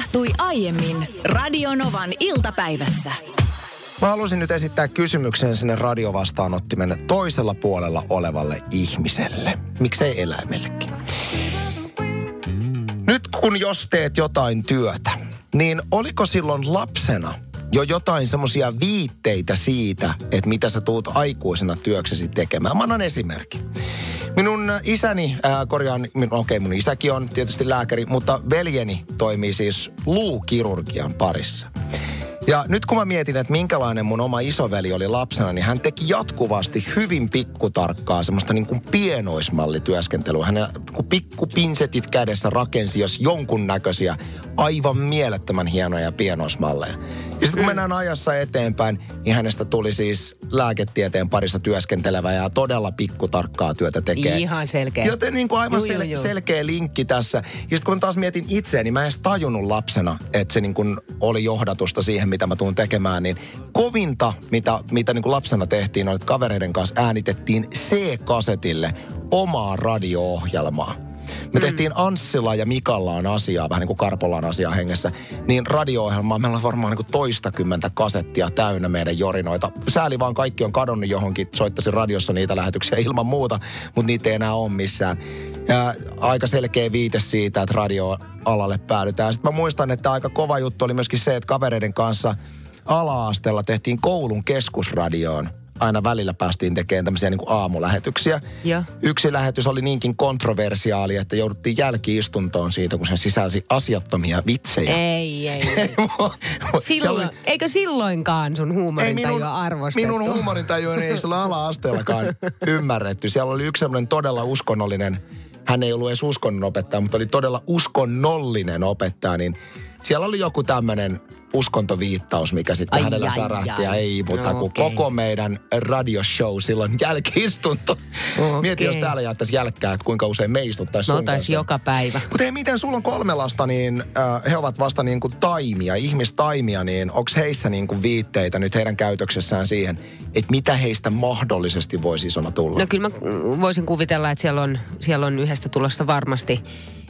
tapahtui aiemmin Radionovan iltapäivässä. Mä haluaisin nyt esittää kysymyksen sinne radiovastaanottimen toisella puolella olevalle ihmiselle. Miksei eläimellekin. Nyt kun jos teet jotain työtä, niin oliko silloin lapsena jo jotain semmoisia viitteitä siitä, että mitä sä tuut aikuisena työksesi tekemään? Mä annan esimerkki. Minun isäni, äh, korjaan, okei okay, mun isäkin on tietysti lääkäri, mutta veljeni toimii siis luukirurgian parissa. Ja nyt kun mä mietin, että minkälainen mun oma isoveli oli lapsena, niin hän teki jatkuvasti hyvin pikkutarkkaa semmoista niin kuin pienoismallityöskentelyä. Hän kun pikkupinsetit kädessä rakensi jos jonkun näköisiä aivan mielettömän hienoja pienoismalleja. Ja sitten kun mm. mennään ajassa eteenpäin, niin hänestä tuli siis lääketieteen parissa työskentelevä ja todella pikkutarkkaa työtä tekee. Ihan selkeä. Joten niin kuin aivan juu, sel- juu, selkeä linkki tässä. Ja sitten kun taas mietin itseäni, niin mä en edes tajunnut lapsena, että se niin kuin oli johdatusta siihen, mitä mä tuun tekemään. Niin kovinta, mitä, mitä niin kuin lapsena tehtiin, on, että kavereiden kanssa äänitettiin C-kasetille omaa radio-ohjelmaa me mm. tehtiin Anssilla ja Mikallaan asiaa, vähän niin kuin Karpolaan asiaa hengessä, niin radio-ohjelmaa meillä on varmaan niin toistakymmentä kasettia täynnä meidän jorinoita. Sääli vaan kaikki on kadonnut johonkin, soittaisin radiossa niitä lähetyksiä ilman muuta, mutta niitä ei enää ole missään. Ja aika selkeä viite siitä, että radioalalle päädytään. Sitten mä muistan, että aika kova juttu oli myöskin se, että kavereiden kanssa ala-asteella tehtiin koulun keskusradioon aina välillä päästiin tekemään tämmöisiä niin kuin aamulähetyksiä. Ja. Yksi lähetys oli niinkin kontroversiaali, että jouduttiin jälkiistuntoon siitä, kun se sisälsi asiattomia vitsejä. Ei, ei. ei. Silloin, oli... Eikö silloinkaan sun huumorintajua arvostettu? Minun huumorintaju ei sillä ala-asteellakaan ymmärretty. Siellä oli yksi semmoinen todella uskonnollinen, hän ei ollut edes uskonnonopettaja, mutta oli todella uskonnollinen opettaja, niin siellä oli joku tämmöinen uskontoviittaus, mikä sitten ai, hänellä ai, sarähti ai. ja ei, mutta no, okay. koko meidän radioshow silloin jälkiistunto. Okay. Mieti, jos täällä jaettaisiin jälkkää, että kuinka usein me istuttaisiin No taisi joka päivä. Mutta ei, miten sulla on kolme lasta, niin äh, he ovat vasta niin kuin taimia, ihmistaimia, niin onko heissä niin kuin viitteitä nyt heidän käytöksessään siihen, että mitä heistä mahdollisesti voisi isona tulla? No kyllä mä voisin kuvitella, että siellä on, siellä on yhdestä tulosta varmasti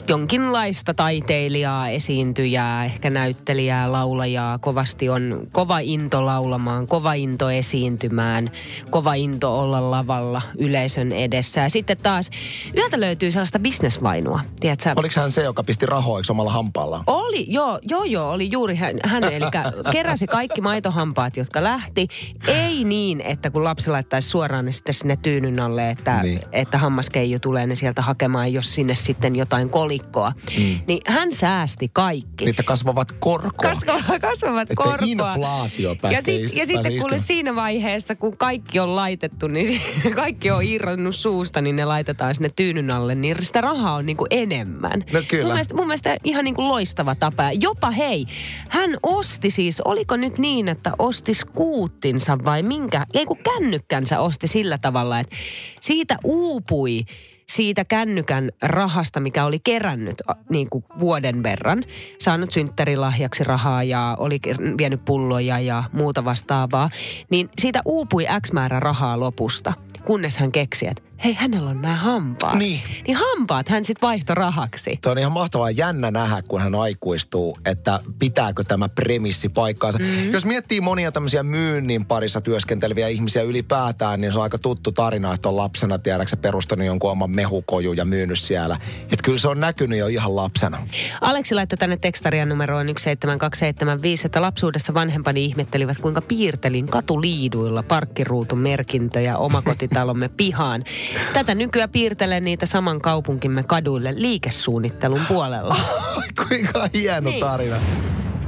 jonkinlaista taiteilijaa, esiintyjää, ehkä näyttelijää, laulajaa. Kovasti on kova into laulamaan, kova into esiintymään, kova into olla lavalla yleisön edessä. Ja sitten taas yhdeltä löytyy sellaista bisnesvainua. Tiedätkö? Oliko hän se, joka pisti rahoiksi omalla hampaalla? Oli, joo, joo, joo, oli juuri hän. hän eli keräsi kaikki maitohampaat, jotka lähti. Ei niin, että kun lapsi laittaisi suoraan ne sitten sinne tyynyn alle, että, niin. että hammaskeiju tulee ne sieltä hakemaan, jos sinne sitten jotain koli viikkoa. Mm. Niin hän säästi kaikki. Niitä kasvavat korkoa. Kasvavat, kasvavat korkoa. inflaatio Ja, sit, ja sitten kuule siinä vaiheessa, kun kaikki on laitettu, niin kaikki on irronnut suusta, niin ne laitetaan sinne tyynyn alle. Niin sitä rahaa on niinku enemmän. No kyllä. Mun mielestä, mun mielestä ihan niinku loistava tapa. Jopa hei, hän osti siis, oliko nyt niin, että osti skuuttinsa vai minkä, ei kun kännykkänsä osti sillä tavalla, että siitä uupui siitä kännykän rahasta, mikä oli kerännyt niin kuin vuoden verran, saanut synttärilahjaksi rahaa ja oli vienyt pulloja ja muuta vastaavaa, niin siitä uupui X määrä rahaa lopusta, kunnes hän keksi, että hei hänellä on nämä hampaat. Niin. Niin hampaat hän sitten vaihto rahaksi. Tuo on ihan mahtavaa jännä nähdä, kun hän aikuistuu, että pitääkö tämä premissi paikkaansa. Mm. Jos miettii monia tämmöisiä myynnin parissa työskenteleviä ihmisiä ylipäätään, niin se on aika tuttu tarina, että on lapsena, tiedäksä, perustanut jonkun oman mehukoju ja myynyt siellä. Että kyllä se on näkynyt jo ihan lapsena. Aleksi laittoi tänne tekstarian numeroon 17275, että lapsuudessa vanhempani ihmettelivät, kuinka piirtelin katuliiduilla parkkiruutun merkintöjä omakotitalomme pihaan. Tätä nykyään piirtelen niitä saman kaupunkimme kaduille liikesuunnittelun puolella. Kuinka hieno niin. tarina.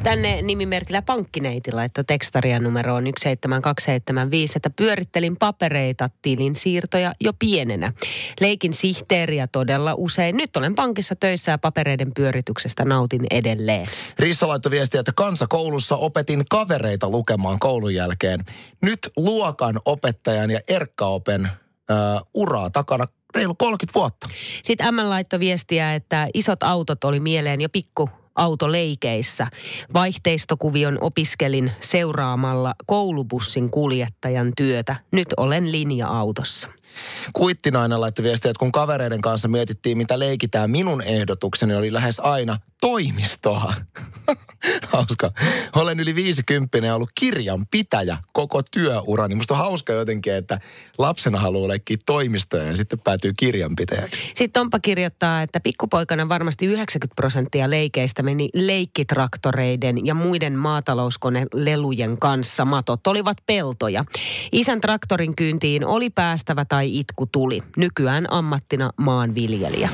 Tänne nimimerkillä pankkineiti laittoi tekstaria numeroon 17275, että pyörittelin papereita, tilin siirtoja jo pienenä. Leikin sihteeriä todella usein. Nyt olen pankissa töissä ja papereiden pyörityksestä nautin edelleen. Rissa laittoi viestiä, että kansakoulussa opetin kavereita lukemaan koulun jälkeen. Nyt luokan opettajan ja erkkaopen uh, uraa takana reilu 30 vuotta. Sitten M laittoi viestiä, että isot autot oli mieleen jo pikku autoleikeissä. Vaihteistokuvion opiskelin seuraamalla koulubussin kuljettajan työtä. Nyt olen linja-autossa. Kuittinainen laittoi viestiä, että kun kavereiden kanssa mietittiin, mitä leikitään, minun ehdotukseni oli lähes aina toimistoa. hauska. Olen yli 50 ja ollut kirjanpitäjä koko työurani. Musta on hauska jotenkin, että lapsena haluaa leikkiä toimistoja ja sitten päätyy kirjanpitäjäksi. Sitten Tompa kirjoittaa, että pikkupoikana varmasti 90 prosenttia leikeistä meni leikkitraktoreiden ja muiden maatalouskonelelujen kanssa. Matot olivat peltoja. Isän traktorin kyyntiin oli päästävä tai itku tuli. Nykyään ammattina maanviljelijä.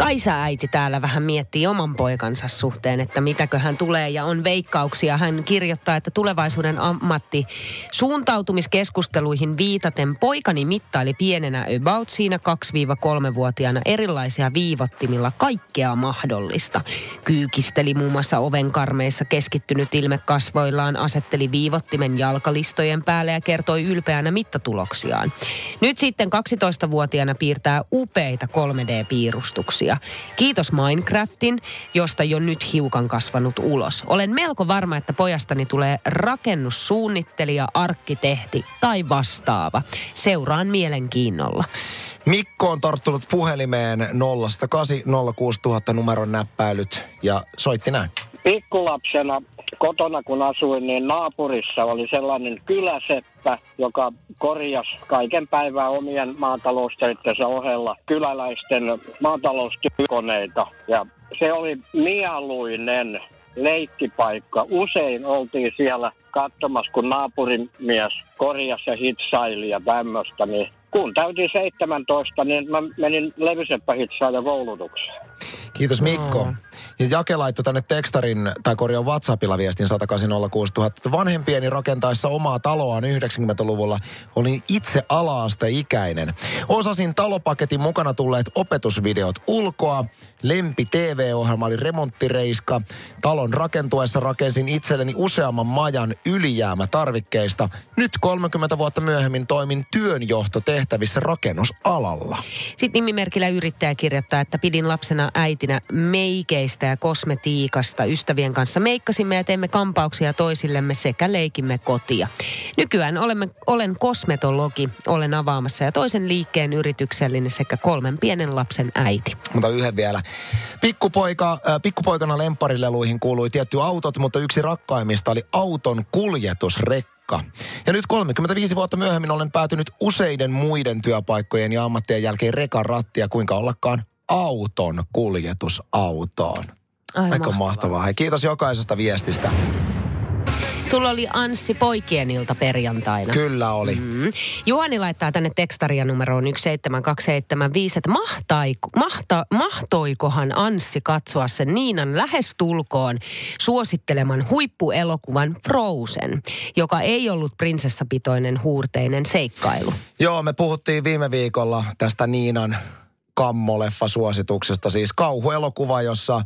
Kaisa äiti täällä vähän miettii oman poikansa suhteen, että mitäkö hän tulee ja on veikkauksia. Hän kirjoittaa, että tulevaisuuden ammatti suuntautumiskeskusteluihin viitaten poikani mittaili pienenä about siinä 2-3-vuotiaana erilaisia viivottimilla kaikkea mahdollista. Kyykisteli muun muassa ovenkarmeissa keskittynyt ilme kasvoillaan, asetteli viivottimen jalkalistojen päälle ja kertoi ylpeänä mittatuloksiaan. Nyt sitten 12-vuotiaana piirtää upeita 3D-piirustuksia kokemuksia. Kiitos Minecraftin, josta jo nyt hiukan kasvanut ulos. Olen melko varma, että pojastani tulee rakennussuunnittelija, arkkitehti tai vastaava. Seuraan mielenkiinnolla. Mikko on tarttunut puhelimeen 0806000 numeron näppäilyt ja soitti näin. Pikkulapsena kotona kun asuin, niin naapurissa oli sellainen kyläseppä, joka korjasi kaiken päivää omien maatalousteittensä ohella kyläläisten maataloustyökoneita. Ja se oli mieluinen leikkipaikka. Usein oltiin siellä katsomassa, kun naapurin mies korjasi ja hitsaili ja tämmöistä. Niin kun täytin 17, niin mä menin levyseppä hitsaajan koulutukseen. Kiitos Mikko. No. Ja Jake laittoi tänne tekstarin, tai korjaa WhatsAppilla viestin 1806000. Vanhempieni rakentaessa omaa taloaan 90-luvulla olin itse ala-asteikäinen. Osasin talopaketin mukana tulleet opetusvideot ulkoa. Lempi TV-ohjelma oli remonttireiska. Talon rakentuessa rakensin itselleni useamman majan ylijäämä tarvikkeista. Nyt 30 vuotta myöhemmin toimin työnjohtotehtävissä rakennusalalla. Sitten nimimerkillä yrittäjä kirjoittaa, että pidin lapsena äitinä meikeistä ja kosmetiikasta. Ystävien kanssa meikkasimme ja teimme kampauksia toisillemme sekä leikimme kotia. Nykyään olemme, olen kosmetologi, olen avaamassa ja toisen liikkeen yrityksellinen sekä kolmen pienen lapsen äiti. Mutta yhden vielä. Pikkupoika, äh, pikkupoikana lemparileluihin kuului tietty autot, mutta yksi rakkaimmista oli auton kuljetusrekka. Ja nyt 35 vuotta myöhemmin olen päätynyt useiden muiden työpaikkojen ja ammattien jälkeen rekan rattia, kuinka ollakaan auton kuljetusautoon. Ai Aika mahtavaa. mahtavaa. Hei, kiitos jokaisesta viestistä. Sulla oli Anssi poikien ilta perjantaina. Kyllä oli. Mm. Juhani laittaa tänne tekstaria numeroon 17275, että mahtaiko, mahta, mahtoikohan Anssi katsoa sen Niinan lähestulkoon suositteleman huippuelokuvan Frozen, joka ei ollut prinsessapitoinen huurteinen seikkailu. Joo, me puhuttiin viime viikolla tästä Niinan kammoleffa-suosituksesta, siis kauhuelokuva, jossa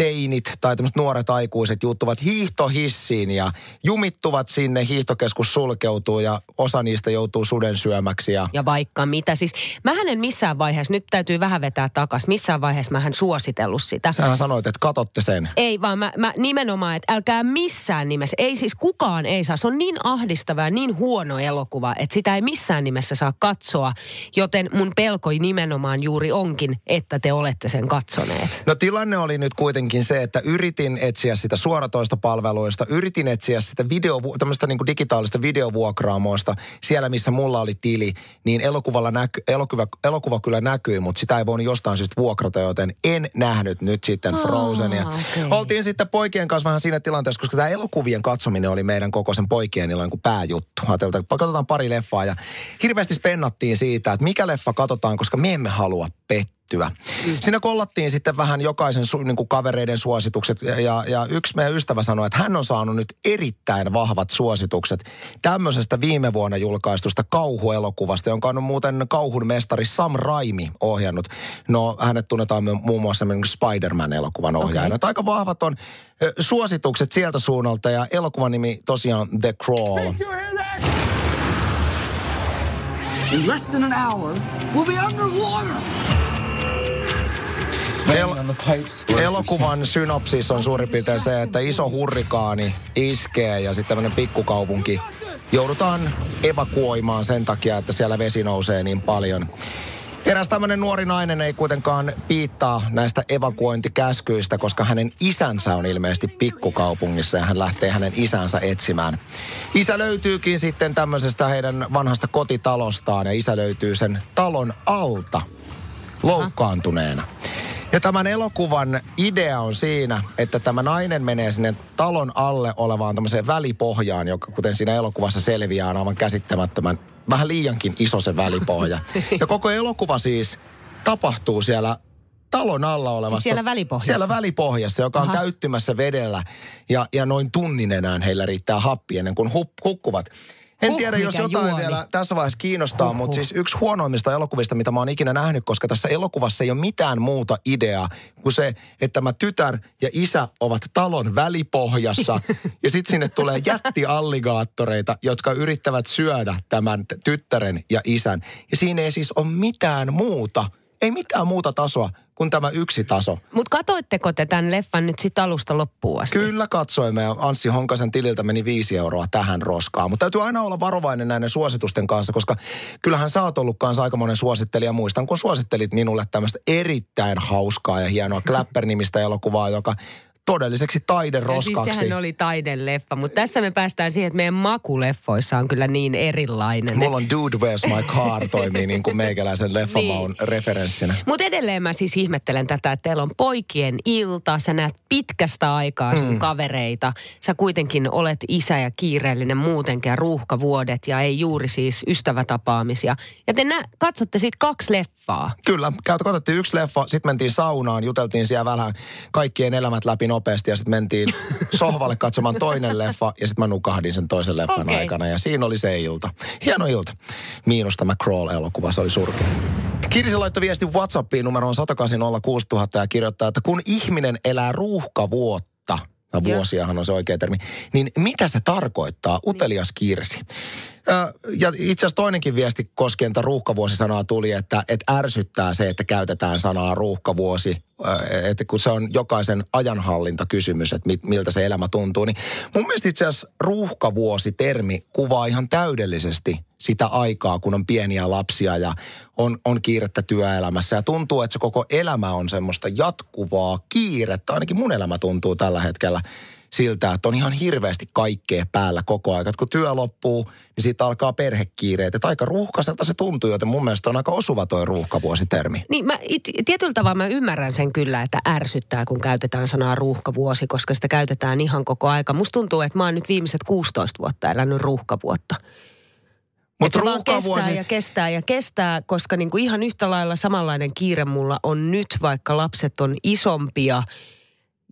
teinit tai tämmöiset nuoret aikuiset juuttuvat hiihtohissiin ja jumittuvat sinne, hiihtokeskus sulkeutuu ja osa niistä joutuu suden syömäksi. Ja, ja vaikka mitä. Siis mä en missään vaiheessa, nyt täytyy vähän vetää takas, missään vaiheessa mä suositellut sitä. Sähän sanoit, että katotte sen. Ei vaan mä, mä nimenomaan, että älkää missään nimessä, ei siis kukaan ei saa. Se on niin ahdistava ja niin huono elokuva, että sitä ei missään nimessä saa katsoa. Joten mun pelkoi nimenomaan juuri onkin, että te olette sen katsoneet. No tilanne oli nyt kuitenkin kuitenkin se, että yritin etsiä sitä suoratoista palveluista, yritin etsiä sitä video, tämmöistä niin digitaalista videovuokraamoista siellä, missä mulla oli tili, niin elokuvalla näky, elokuva, elokuva kyllä näkyi, mutta sitä ei voinut jostain syystä vuokrata, joten en nähnyt nyt sitten Frozenia. Oh, okay. Oltiin sitten poikien kanssa vähän siinä tilanteessa, koska tämä elokuvien katsominen oli meidän koko sen poikien illan kuin pääjuttu. Ajateltiin, että katsotaan pari leffaa ja hirveästi spennattiin siitä, että mikä leffa katsotaan, koska me emme halua pettää tehtyä. Mm. Siinä kollattiin sitten vähän jokaisen su, niin kuin kavereiden suositukset ja, ja yksi meidän ystävä sanoi, että hän on saanut nyt erittäin vahvat suositukset tämmöisestä viime vuonna julkaistusta kauhuelokuvasta, jonka on muuten kauhun mestari Sam Raimi ohjannut. No hänet tunnetaan muun muassa Spider-Man-elokuvan ohjaajana. Okay. Aika vahvat on suositukset sieltä suunnalta ja elokuvan nimi tosiaan The Crawl. In less than an hour, we'll be underwater. El- elokuvan synopsis on suurin piirtein se, että iso hurrikaani iskee ja sitten tämmöinen pikkukaupunki joudutaan evakuoimaan sen takia, että siellä vesi nousee niin paljon. Eräs tämmöinen nuori nainen ei kuitenkaan piittaa näistä evakuointikäskyistä, koska hänen isänsä on ilmeisesti pikkukaupungissa ja hän lähtee hänen isänsä etsimään. Isä löytyykin sitten tämmöisestä heidän vanhasta kotitalostaan ja isä löytyy sen talon alta loukkaantuneena. Ja tämän elokuvan idea on siinä, että tämä nainen menee sinne talon alle olevaan tämmöiseen välipohjaan, joka kuten siinä elokuvassa selviää on aivan käsittämättömän, vähän liiankin iso se välipohja. Ja koko elokuva siis tapahtuu siellä talon alla olevassa... Siis siellä välipohjassa? Siellä välipohjassa, joka on Aha. täyttymässä vedellä. Ja, ja noin tunnin enää heillä riittää happi ennen kuin hukkuvat. En huh, tiedä, jos jotain juoni. vielä tässä vaiheessa kiinnostaa, huh, mutta siis yksi huonoimmista elokuvista, mitä mä oon ikinä nähnyt, koska tässä elokuvassa ei ole mitään muuta ideaa kuin se, että tämä tytär ja isä ovat talon välipohjassa ja sitten sinne tulee jättialligaattoreita, jotka yrittävät syödä tämän tyttären ja isän. Ja siinä ei siis ole mitään muuta, ei mitään muuta tasoa kuin tämä yksi taso. Mutta katoitteko te tämän leffan nyt sitten alusta loppuun asti? Kyllä katsoimme ja Anssi Honkasen tililtä meni viisi euroa tähän roskaan. Mutta täytyy aina olla varovainen näiden suositusten kanssa, koska kyllähän sä oot ollut kanssa aikamoinen suosittelija. Muistan, kun suosittelit minulle tämmöistä erittäin hauskaa ja hienoa Clapper-nimistä elokuvaa, joka todelliseksi taideroskaksi. Siis sehän oli taideleffa, mutta tässä me päästään siihen, että meidän makuleffoissa on kyllä niin erilainen. Mulla on Dude Where's My Car toimii niin kuin meikäläisen leffamaun niin. referenssinä. Mutta edelleen mä siis ihmettelen tätä, että teillä on poikien ilta, sä näet pitkästä aikaa sun mm. kavereita. Sä kuitenkin olet isä ja kiireellinen muutenkin ja ruuhkavuodet ja ei juuri siis ystävätapaamisia. Ja te nä- katsotte siitä kaksi leffaa. Kyllä, katsottiin yksi leffa, sitten mentiin saunaan, juteltiin siellä vähän kaikkien elämät läpi nopeasti ja sitten mentiin sohvalle katsomaan toinen leffa ja sitten mä nukahdin sen toisen leffan okay. aikana ja siinä oli se ilta. Hieno ilta. Miinus tämä Crawl-elokuva, se oli surkea. Kirsi laittoi viesti WhatsAppiin numeroon 1806000 ja kirjoittaa, että kun ihminen elää ruuhkavuotta, tai vuosiahan on se oikea termi, niin mitä se tarkoittaa, utelias Kirsi? Ja itse asiassa toinenkin viesti koskien tätä ruuhkavuosisanaa tuli, että, että ärsyttää se, että käytetään sanaa ruuhkavuosi, että kun se on jokaisen ajanhallintakysymys, että miltä se elämä tuntuu. Niin mun mielestä itse asiassa ruuhkavuosi-termi kuvaa ihan täydellisesti sitä aikaa, kun on pieniä lapsia ja on, on kiirettä työelämässä. Ja tuntuu, että se koko elämä on semmoista jatkuvaa kiirettä. Ainakin mun elämä tuntuu tällä hetkellä siltä, että on ihan hirveästi kaikkea päällä koko ajan. Kun työ loppuu, niin siitä alkaa perhekiireet. Että aika ruuhkaiselta se tuntuu, joten mun mielestä on aika osuva toi ruuhkavuositermi. Niin mä it, tietyllä tavalla mä ymmärrän sen kyllä, että ärsyttää, kun käytetään sanaa ruuhkavuosi, koska sitä käytetään ihan koko aika. Musta tuntuu, että mä oon nyt viimeiset 16 vuotta elänyt ruuhkavuotta. Mutta ruuhkavuosi... kestää ja kestää ja kestää, koska niinku ihan yhtä lailla samanlainen kiire mulla on nyt, vaikka lapset on isompia –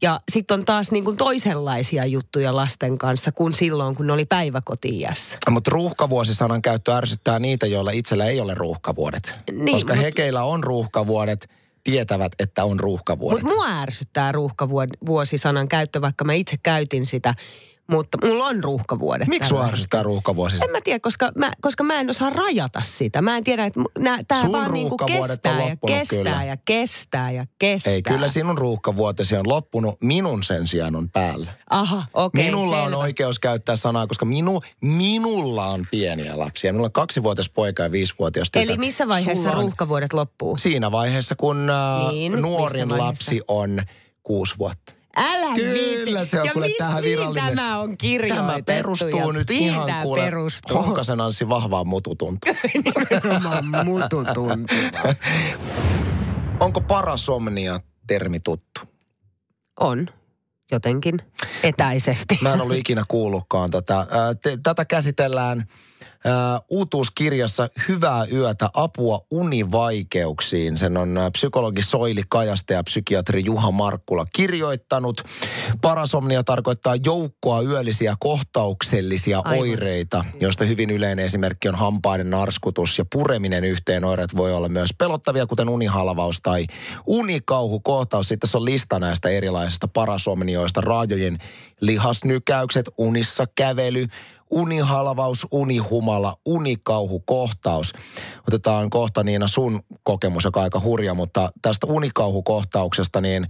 ja sitten on taas niin kuin toisenlaisia juttuja lasten kanssa kuin silloin, kun ne oli päiväkotiiässä. Mutta ruuhkavuosisanan käyttö ärsyttää niitä, joilla itsellä ei ole ruuhkavuodet. Niin, Koska mut... hekeillä on ruuhkavuodet, tietävät, että on ruuhkavuodet. Mutta mua ärsyttää ruuhkavuosisanan käyttö, vaikka mä itse käytin sitä mutta mulla on ruuhkavuodet. Miksi sua ärsyttää ruuhkavuosista? En mä tiedä, koska mä, koska mä en osaa rajata sitä. Mä en tiedä, että tämä vaan niinku kestää ja kestää kyllä. ja kestää ja kestää. Ei, kyllä sinun ruuhkavuotesi on loppunut. Minun sen sijaan on päällä. Aha, okei. Okay, Minulla selvä. on oikeus käyttää sanaa, koska minu, minulla on pieniä lapsia. Minulla on kaksivuotias poika ja viisivuotias tytär. Eli missä vaiheessa on... ruuhkavuodet loppuu? Siinä vaiheessa, kun äh, niin, nuorin lapsi on kuusi vuotta. Älä Kyllä se on ja kuule tähän virallinen. tämä on kirjoitettu? Tämä perustuu nyt ihan kuule perustuu? Honkasen Anssi vahvaan mututuntumaan. Nimenomaan mututuntumaan. Onko parasomnia termi tuttu? On jotenkin etäisesti. Mä en ollut ikinä kuullutkaan tätä. Tätä käsitellään uutuuskirjassa Hyvää yötä, apua univaikeuksiin. Sen on psykologi Soili Kajasta ja psykiatri Juha Markkula kirjoittanut. Parasomnia tarkoittaa joukkoa yöllisiä kohtauksellisia Aivan. oireita, joista hyvin yleinen esimerkki on hampaiden narskutus ja pureminen yhteen oireet voi olla myös pelottavia, kuten unihalvaus tai unikauhukohtaus. Sitten tässä on lista näistä erilaisista parasomnioista, raajojen lihasnykäykset, unissa kävely, unihalvaus, unihumala, unikauhukohtaus. Otetaan kohta Niina sun kokemus, joka on aika hurja, mutta tästä unikauhukohtauksesta niin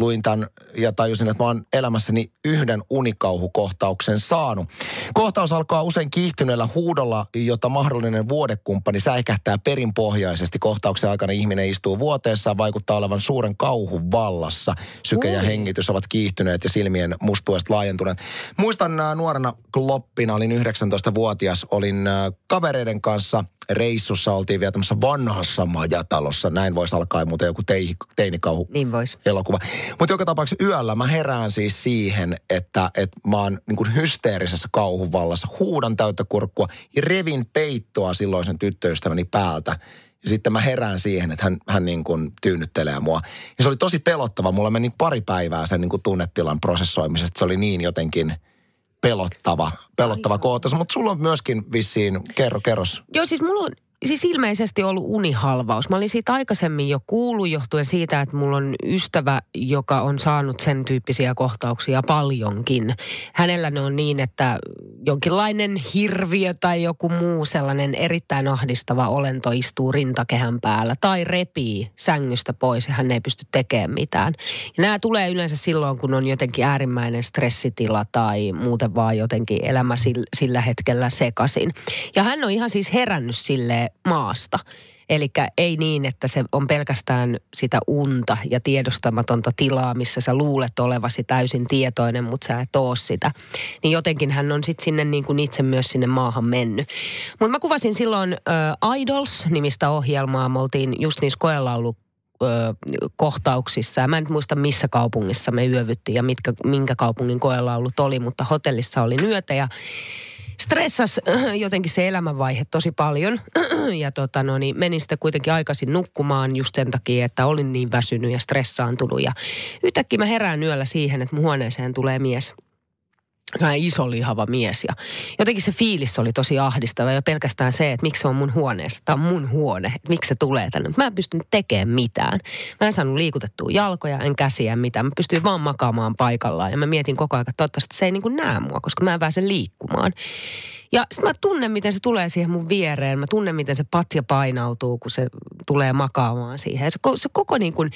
luin tämän ja tajusin, että mä oon elämässäni yhden unikauhukohtauksen saanut. Kohtaus alkaa usein kiihtyneellä huudolla, jota mahdollinen vuodekumppani säikähtää perinpohjaisesti. Kohtauksen aikana ihminen istuu vuoteessa vaikuttaa olevan suuren kauhun vallassa. Syke ja hengitys ovat kiihtyneet ja silmien mustuesta laajentuneet. Muistan äh, nuorena kloppina, olin 19-vuotias, olin äh, kavereiden kanssa reissussa, oltiin vielä tämmöisessä vanhassa majatalossa. Näin voisi alkaa muuten joku tei, teinikauhu Niin vois. elokuva. Mutta joka tapauksessa yöllä mä herään siis siihen, että, että mä oon niin kuin hysteerisessä kauhuvallassa. Huudan täyttä kurkkua ja revin peittoa silloisen tyttöystäväni päältä. Ja sitten mä herään siihen, että hän, hän niin kuin tyynnyttelee mua. Ja se oli tosi pelottava. Mulla meni pari päivää sen niin kuin tunnetilan prosessoimisesta. Se oli niin jotenkin pelottava, pelottava kohtaus. Mutta sulla on myöskin vissiin, kerro, kerros. Joo, siis mulla on siis ilmeisesti ollut unihalvaus. Mä olin siitä aikaisemmin jo kuullut johtuen siitä, että mulla on ystävä, joka on saanut sen tyyppisiä kohtauksia paljonkin. Hänellä ne on niin, että jonkinlainen hirviö tai joku muu sellainen erittäin ahdistava olento istuu rintakehän päällä tai repii sängystä pois ja hän ei pysty tekemään mitään. Ja nämä tulee yleensä silloin, kun on jotenkin äärimmäinen stressitila tai muuten vaan jotenkin elämä sillä hetkellä sekasin. Ja hän on ihan siis herännyt silleen maasta. Eli ei niin, että se on pelkästään sitä unta ja tiedostamatonta tilaa, missä sä luulet olevasi täysin tietoinen, mutta sä et oo sitä. Niin jotenkin hän on sitten sinne niin kuin itse myös sinne maahan mennyt. Mutta mä kuvasin silloin äh, Idols-nimistä ohjelmaa. Me oltiin just niissä koelaulu kohtauksissa. Mä en muista missä kaupungissa me yövyttiin ja mitkä, minkä kaupungin koelaulut oli, mutta hotellissa oli yötä ja stressas jotenkin se elämänvaihe tosi paljon. Ja tota no, niin menin sitten kuitenkin aikaisin nukkumaan just sen takia, että olin niin väsynyt ja stressaantunut. Ja yhtäkkiä mä herään yöllä siihen, että mun huoneeseen tulee mies sellainen iso lihava mies ja jotenkin se fiilis oli tosi ahdistava ja pelkästään se, että miksi se on mun huoneessa. Tämä on mun huone, että miksi se tulee tänne. Mä en pystynyt tekemään mitään. Mä en saanut liikutettua jalkoja, en käsiä mitään. Mä pystyin vaan makaamaan paikallaan ja mä mietin koko ajan, että toivottavasti se ei niin kuin näe mua, koska mä en pääse liikkumaan. Ja sitten mä tunnen, miten se tulee siihen mun viereen. Mä tunnen, miten se patja painautuu, kun se tulee makaamaan siihen. se, se koko niin kuin,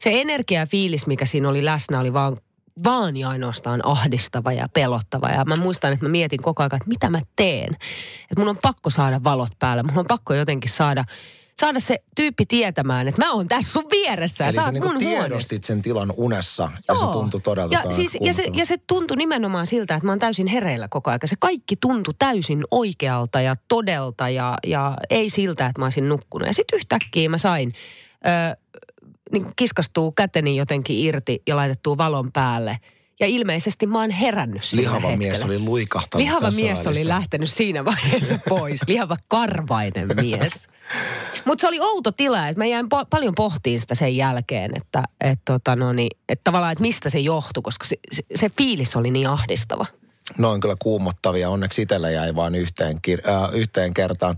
se energia ja fiilis, mikä siinä oli läsnä, oli vaan vaan ja ainoastaan ahdistava ja pelottava. Ja mä muistan, että mä mietin koko ajan, että mitä mä teen. Että mun on pakko saada valot päälle. Mun on pakko jotenkin saada saada se tyyppi tietämään, että mä oon tässä sun vieressä ja Eli sä oot niinku mun tiedostit huoneessa. sen tilan unessa ja Joo. se tuntui todella ja, siis, ja, se, ja se tuntui nimenomaan siltä, että mä oon täysin hereillä koko ajan. Se kaikki tuntui täysin oikealta ja todelta ja, ja ei siltä, että mä olisin nukkunut. Ja sitten yhtäkkiä mä sain ö, niin kiskastuu käteni jotenkin irti ja laitettua valon päälle. Ja ilmeisesti mä oon herännyt sillä Lihava hetkellä. mies oli luikahtanut Lihava mies oli välissä. lähtenyt siinä vaiheessa pois. Lihava karvainen mies. Mutta se oli outo tila, että mä jäin po- paljon pohtiin sitä sen jälkeen, että et tota no niin, et tavallaan, että mistä se johtui, koska se, se, se fiilis oli niin ahdistava. Noin kyllä kuumottavia. Onneksi itsellä jäi vain yhteen, kir- äh, yhteen kertaan.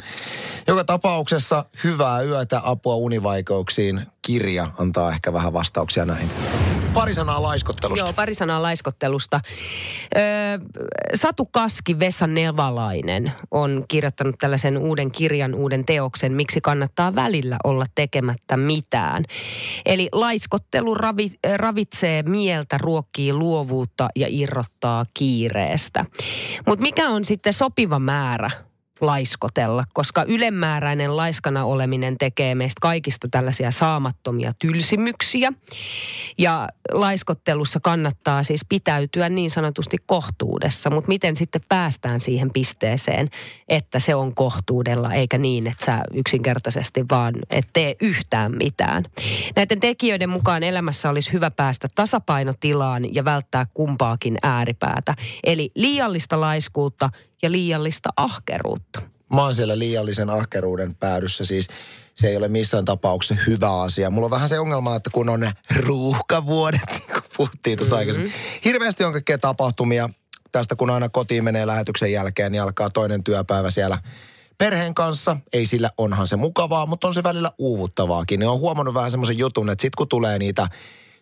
Joka tapauksessa hyvää yötä, apua univaikeuksiin. Kirja antaa ehkä vähän vastauksia näihin. Pari sanaa laiskottelusta. Joo, pari sanaa laiskottelusta. Öö, Satu Kaski, Vesa Nevalainen on kirjoittanut tällaisen uuden kirjan, uuden teoksen, miksi kannattaa välillä olla tekemättä mitään. Eli laiskottelu ravi, ravitsee mieltä, ruokkii luovuutta ja irrottaa kiireestä. Mutta mikä on sitten sopiva määrä laiskotella, koska ylemmääräinen laiskana oleminen tekee meistä kaikista tällaisia saamattomia tylsimyksiä. Ja laiskottelussa kannattaa siis pitäytyä niin sanotusti kohtuudessa, mutta miten sitten päästään siihen pisteeseen, että se on kohtuudella, eikä niin, että sä yksinkertaisesti vaan et tee yhtään mitään. Näiden tekijöiden mukaan elämässä olisi hyvä päästä tasapainotilaan ja välttää kumpaakin ääripäätä. Eli liiallista laiskuutta ja liiallista ahkeruutta. Mä oon siellä liiallisen ahkeruuden päädyssä, siis se ei ole missään tapauksessa hyvä asia. Mulla on vähän se ongelma, että kun on ne ruuhkavuodet, niin kuin puhuttiin tuossa mm-hmm. aikaisemmin. Hirveästi on kaikkea tapahtumia. Tästä kun aina kotiin menee lähetyksen jälkeen, niin alkaa toinen työpäivä siellä perheen kanssa. Ei sillä, onhan se mukavaa, mutta on se välillä uuvuttavaakin. Niin on huomannut vähän semmoisen jutun, että sit kun tulee niitä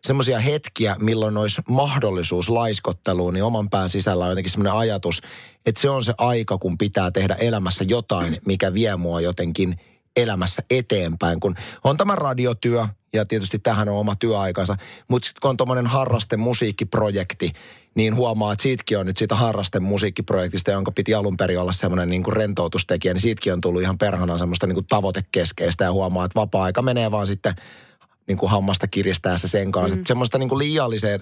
semmoisia hetkiä, milloin olisi mahdollisuus laiskotteluun, niin oman pään sisällä on jotenkin semmoinen ajatus, että se on se aika, kun pitää tehdä elämässä jotain, mikä vie mua jotenkin elämässä eteenpäin. Kun on tämä radiotyö, ja tietysti tähän on oma työaikansa, mutta sitten kun on tuommoinen harrasten musiikkiprojekti, niin huomaa, että siitäkin on nyt siitä harrasten musiikkiprojektista, jonka piti alun perin olla semmoinen niin rentoutustekijä, niin siitäkin on tullut ihan perhana semmoista niin kuin tavoitekeskeistä ja huomaa, että vapaa-aika menee vaan sitten niin kuin hammasta kiristäessä sen kanssa. Mm. Semmoista niin kuin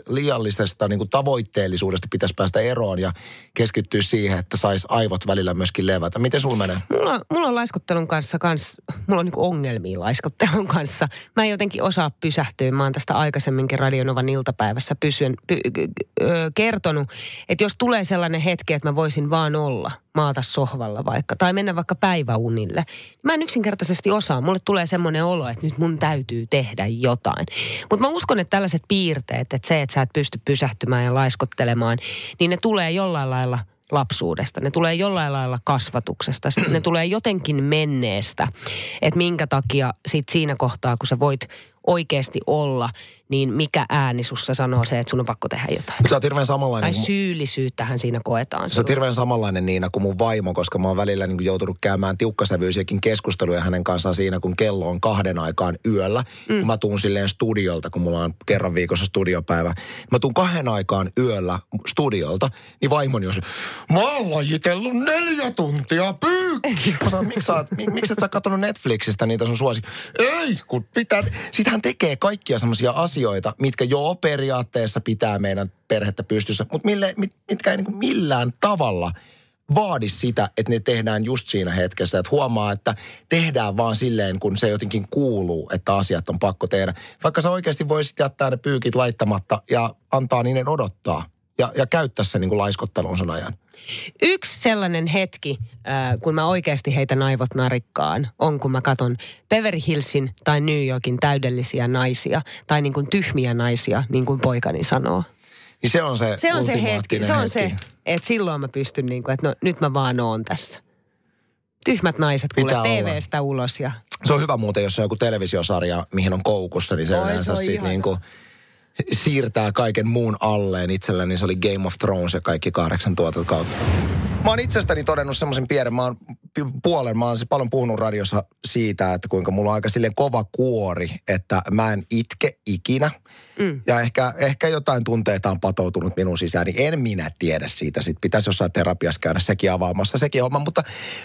liiallisesta niin kuin tavoitteellisuudesta pitäisi päästä eroon ja keskittyä siihen, että saisi aivot välillä myöskin levätä. Miten sulla menee? Mulla, mulla on laiskottelun kanssa, kans, mulla on niin kuin ongelmia laiskottelun kanssa. Mä en jotenkin osaa pysähtyä. Mä oon tästä aikaisemminkin Radionovan iltapäivässä pysyn, py, ö, kertonut, että jos tulee sellainen hetki, että mä voisin vaan olla – maata sohvalla vaikka, tai mennä vaikka päiväunille. Mä en yksinkertaisesti osaa. Mulle tulee semmoinen olo, että nyt mun täytyy tehdä jotain. Mutta mä uskon, että tällaiset piirteet, että se, että sä et pysty pysähtymään ja laiskottelemaan, niin ne tulee jollain lailla lapsuudesta. Ne tulee jollain lailla kasvatuksesta. Ne tulee jotenkin menneestä. Että minkä takia sit siinä kohtaa, kun sä voit oikeasti olla – niin mikä ääni sussa sanoo se, että sun on pakko tehdä jotain? Sä oot hirveän samanlainen. Tai syyllisyyttähän siinä koetaan. Sä oot hirveän samanlainen Niina kuin mun vaimo, koska mä oon välillä niin joutunut käymään tiukkasävyisiäkin keskusteluja hänen kanssaan siinä, kun kello on kahden aikaan yöllä. Mm. Kun mä tuun silleen studiolta, kun mulla on kerran viikossa studiopäivä. Mä tuun kahden aikaan yöllä studiolta, niin vaimoni on mä oon lajitellut neljä tuntia pyykkiä. Mä sanon, miksi, sä, miksi et sä katsonut Netflixistä niitä sun suosi? Ei, kun pitää. Sitähän tekee kaikkia semmoisia asioita asioita, mitkä jo periaatteessa pitää meidän perhettä pystyssä, mutta mille, mit, mitkä ei niin millään tavalla vaadi sitä, että ne tehdään just siinä hetkessä. Että huomaa, että tehdään vaan silleen, kun se jotenkin kuuluu, että asiat on pakko tehdä. Vaikka sä oikeasti voisit jättää ne pyykit laittamatta ja antaa niiden odottaa ja, ja käyttää sen niin kuin laiskottelun sen ajan. Yksi sellainen hetki, äh, kun mä oikeasti heitän aivot narikkaan, on kun mä katon Beverly Hillsin tai New Yorkin täydellisiä naisia, tai niin kuin tyhmiä naisia, niin kuin poikani sanoo. Niin se on se Se on se hetki, se on hetki. se, että silloin mä pystyn niin kuin, että no, nyt mä vaan oon tässä. Tyhmät naiset kuule TV-stä ulos ja... Se on hyvä muuten, jos on joku televisiosarja, mihin on koukussa, niin se Oi, yleensä se niin kuin siirtää kaiken muun alleen itselläni. Niin se oli Game of Thrones ja kaikki kahdeksan kautta. Mä oon itsestäni todennut semmoisen pienen, mä oon puolen, mä oon paljon puhunut radiossa siitä, että kuinka mulla on aika silleen kova kuori, että mä en itke ikinä. Mm. Ja ehkä, ehkä jotain tunteita on patoutunut minun sisään, niin en minä tiedä siitä. Sitten pitäisi jossain terapiassa käydä sekin avaamassa, sekin homma. Mutta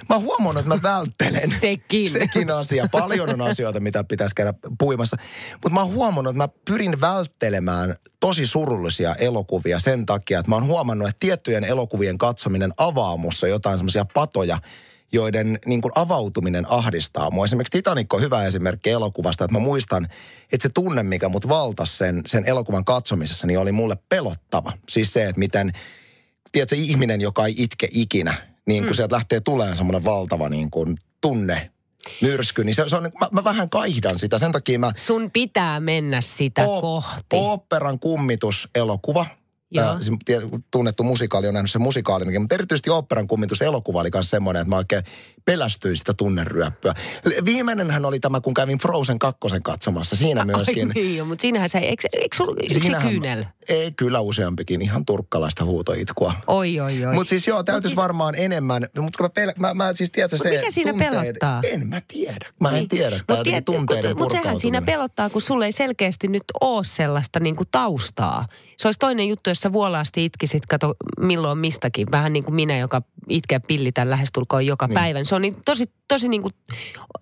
mä oon huomannut, että mä välttelen. sekin. Sekin asia. Paljon on asioita, mitä pitäisi käydä puimassa. Mutta mä oon huomannut, että mä pyrin välttelemään tosi surullisia elokuvia sen takia, että mä oon huomannut, että tiettyjen elokuvien katsominen avaa mussa jotain semmoisia patoja, joiden niin kuin avautuminen ahdistaa mua. Esimerkiksi Titanic on hyvä esimerkki elokuvasta, että mä muistan, että se tunne, mikä mut valtasi sen, sen elokuvan katsomisessa, niin oli mulle pelottava. Siis se, että miten, tiedätkö, ihminen, joka ei itke ikinä, niin kun mm. sieltä lähtee tulemaan semmoinen valtava niin kuin tunne, myrsky, niin se, se on, mä, mä vähän kaihdan sitä. Sen takia mä... Sun pitää mennä sitä o- kohti. Oopperan kummitus-elokuva, Joo. tunnettu musikaali on nähnyt sen musikaalin, mutta erityisesti oopperan kummitus elokuva oli myös semmoinen, että mä oikein pelästyin sitä tunneryöppyä. Viimeinenhän oli tämä, kun kävin Frozen 2 katsomassa. Siinä myöskin. Ai niin, mutta siinähän se, eikö, eikö sulla yksi kyynel? Ei, kyllä useampikin. Ihan turkkalaista huutoitkua. Oi, oi, oi. Mutta siis joo, täytyisi siis... varmaan enemmän. Mutta mä, pel- mä, mä siis tiedän se mikä siinä tunteiden, pelottaa? En mä tiedä. Mä en niin. tiedä. Mutta tiedät, tunteiden Mutta sehän siinä pelottaa, kun sulle ei selkeästi nyt ole sellaista niin kuin taustaa. Se olisi toinen juttu, jos sä vuolaasti itkisit, kato milloin mistäkin. Vähän niin kuin minä, joka itkee pillitän lähestulkoon joka niin. päivä. Se on niin, tosi, tosi niin kuin,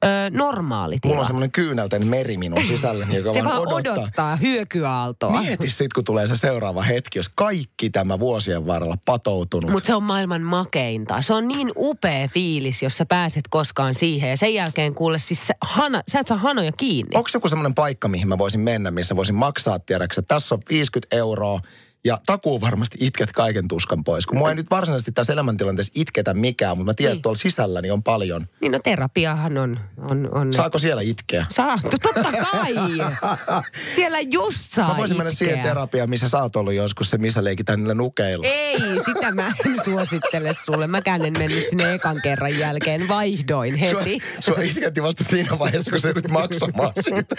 ö, normaali tila. Mulla on semmoinen kyynälten meri minun sisälläni, joka se vaan odottaa. odottaa hyökyaaltoa. Mieti sitten, kun tulee se seuraava hetki, jos kaikki tämä vuosien varrella patoutunut. Mutta se on maailman makeinta. Se on niin upea fiilis, jos sä pääset koskaan siihen. Ja sen jälkeen kuule siis hana, sä et saa hanoja kiinni. Onko joku semmoinen paikka, mihin mä voisin mennä, missä voisin maksaa, tiedäksä, tässä on 50 euroa, Ja takuu varmasti itket kaiken tuskan pois. Kun mua ei nyt varsinaisesti tässä elämäntilanteessa itketä mikään, mutta mä tiedän, Niin. että tuolla sisälläni on paljon. Niin no terapiahan on... on, on Saako siellä itkeä? Saa, totta kai. Siellä just saa Mä voisin mennä itkeä. siihen terapiaan, missä sä oot ollut joskus se, missä leikitään niillä nukeilla. Ei, sitä mä en suosittele sulle. Mäkään en mennyt sinne ekan kerran jälkeen. Vaihdoin Sua, heti. sua itketti vasta siinä vaiheessa, kun se nyt maksamaan siitä.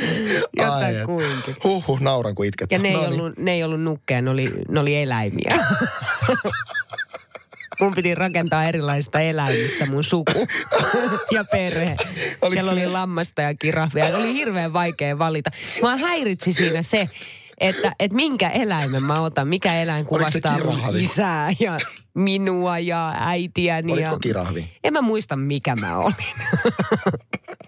Ai, et. Jotakuinkin. Huhhuh, nauran kun itket. Ja ne ei, No niin. ollut, ne ei ollut nukkeja, ne oli, ne oli eläimiä. mun piti rakentaa erilaista eläimistä mun suku ja perhe. Oliko Siellä oli lammasta ja kirahvia. Oli hirveän vaikea valita. Mua häiritsi siinä se, että, että minkä eläimen mä otan, mikä eläin Oliko kuvastaa mun isää ja minua ja äitiäni. Olitko ja... kirahvi? En mä muista, mikä mä olin.